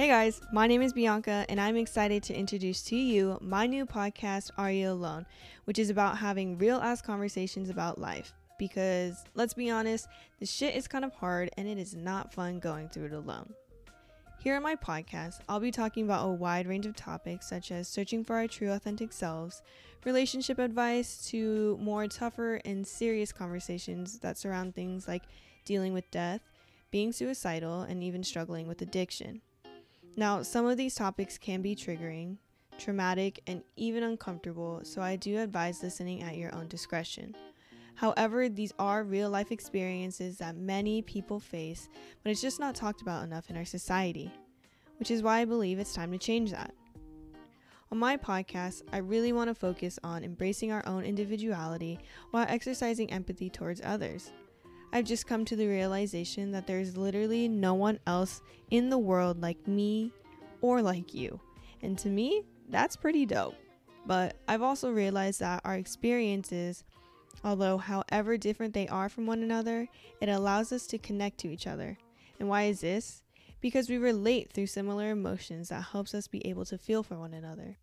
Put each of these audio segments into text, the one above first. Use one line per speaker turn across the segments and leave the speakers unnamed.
Hey guys, my name is Bianca, and I'm excited to introduce to you my new podcast, Are You Alone, which is about having real ass conversations about life. Because let's be honest, the shit is kind of hard and it is not fun going through it alone. Here on my podcast, I'll be talking about a wide range of topics such as searching for our true authentic selves, relationship advice, to more tougher and serious conversations that surround things like dealing with death, being suicidal, and even struggling with addiction. Now, some of these topics can be triggering, traumatic, and even uncomfortable, so I do advise listening at your own discretion. However, these are real life experiences that many people face, but it's just not talked about enough in our society, which is why I believe it's time to change that. On my podcast, I really want to focus on embracing our own individuality while exercising empathy towards others. I've just come to the realization that there's literally no one else in the world like me or like you. And to me, that's pretty dope. But I've also realized that our experiences, although however different they are from one another, it allows us to connect to each other. And why is this? Because we relate through similar emotions that helps us be able to feel for one another.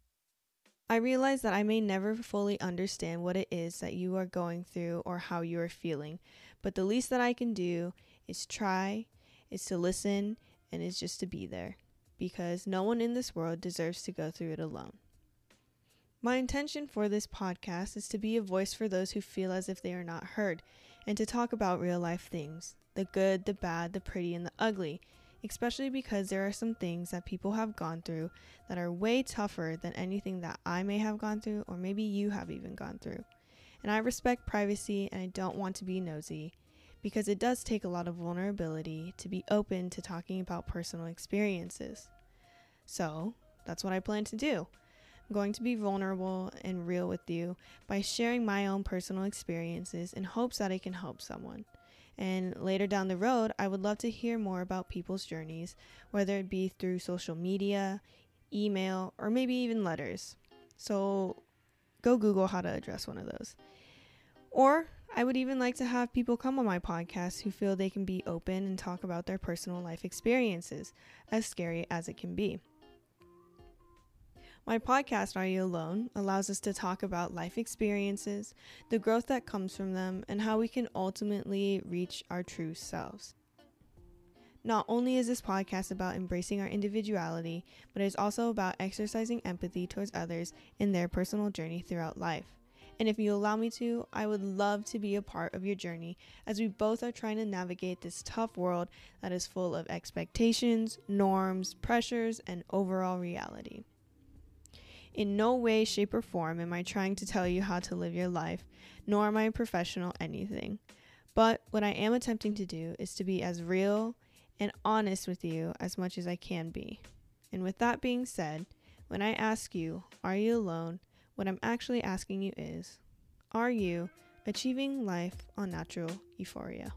I realize that I may never fully understand what it is that you are going through or how you are feeling, but the least that I can do is try, is to listen, and is just to be there, because no one in this world deserves to go through it alone. My intention for this podcast is to be a voice for those who feel as if they are not heard, and to talk about real life things the good, the bad, the pretty, and the ugly especially because there are some things that people have gone through that are way tougher than anything that I may have gone through or maybe you have even gone through. And I respect privacy and I don't want to be nosy because it does take a lot of vulnerability to be open to talking about personal experiences. So, that's what I plan to do. I'm going to be vulnerable and real with you by sharing my own personal experiences in hopes that it can help someone. And later down the road, I would love to hear more about people's journeys, whether it be through social media, email, or maybe even letters. So go Google how to address one of those. Or I would even like to have people come on my podcast who feel they can be open and talk about their personal life experiences, as scary as it can be. My podcast, Are You Alone, allows us to talk about life experiences, the growth that comes from them, and how we can ultimately reach our true selves. Not only is this podcast about embracing our individuality, but it's also about exercising empathy towards others in their personal journey throughout life. And if you allow me to, I would love to be a part of your journey as we both are trying to navigate this tough world that is full of expectations, norms, pressures, and overall reality. In no way, shape, or form am I trying to tell you how to live your life, nor am I a professional anything. But what I am attempting to do is to be as real and honest with you as much as I can be. And with that being said, when I ask you, Are you alone? what I'm actually asking you is, Are you achieving life on natural euphoria?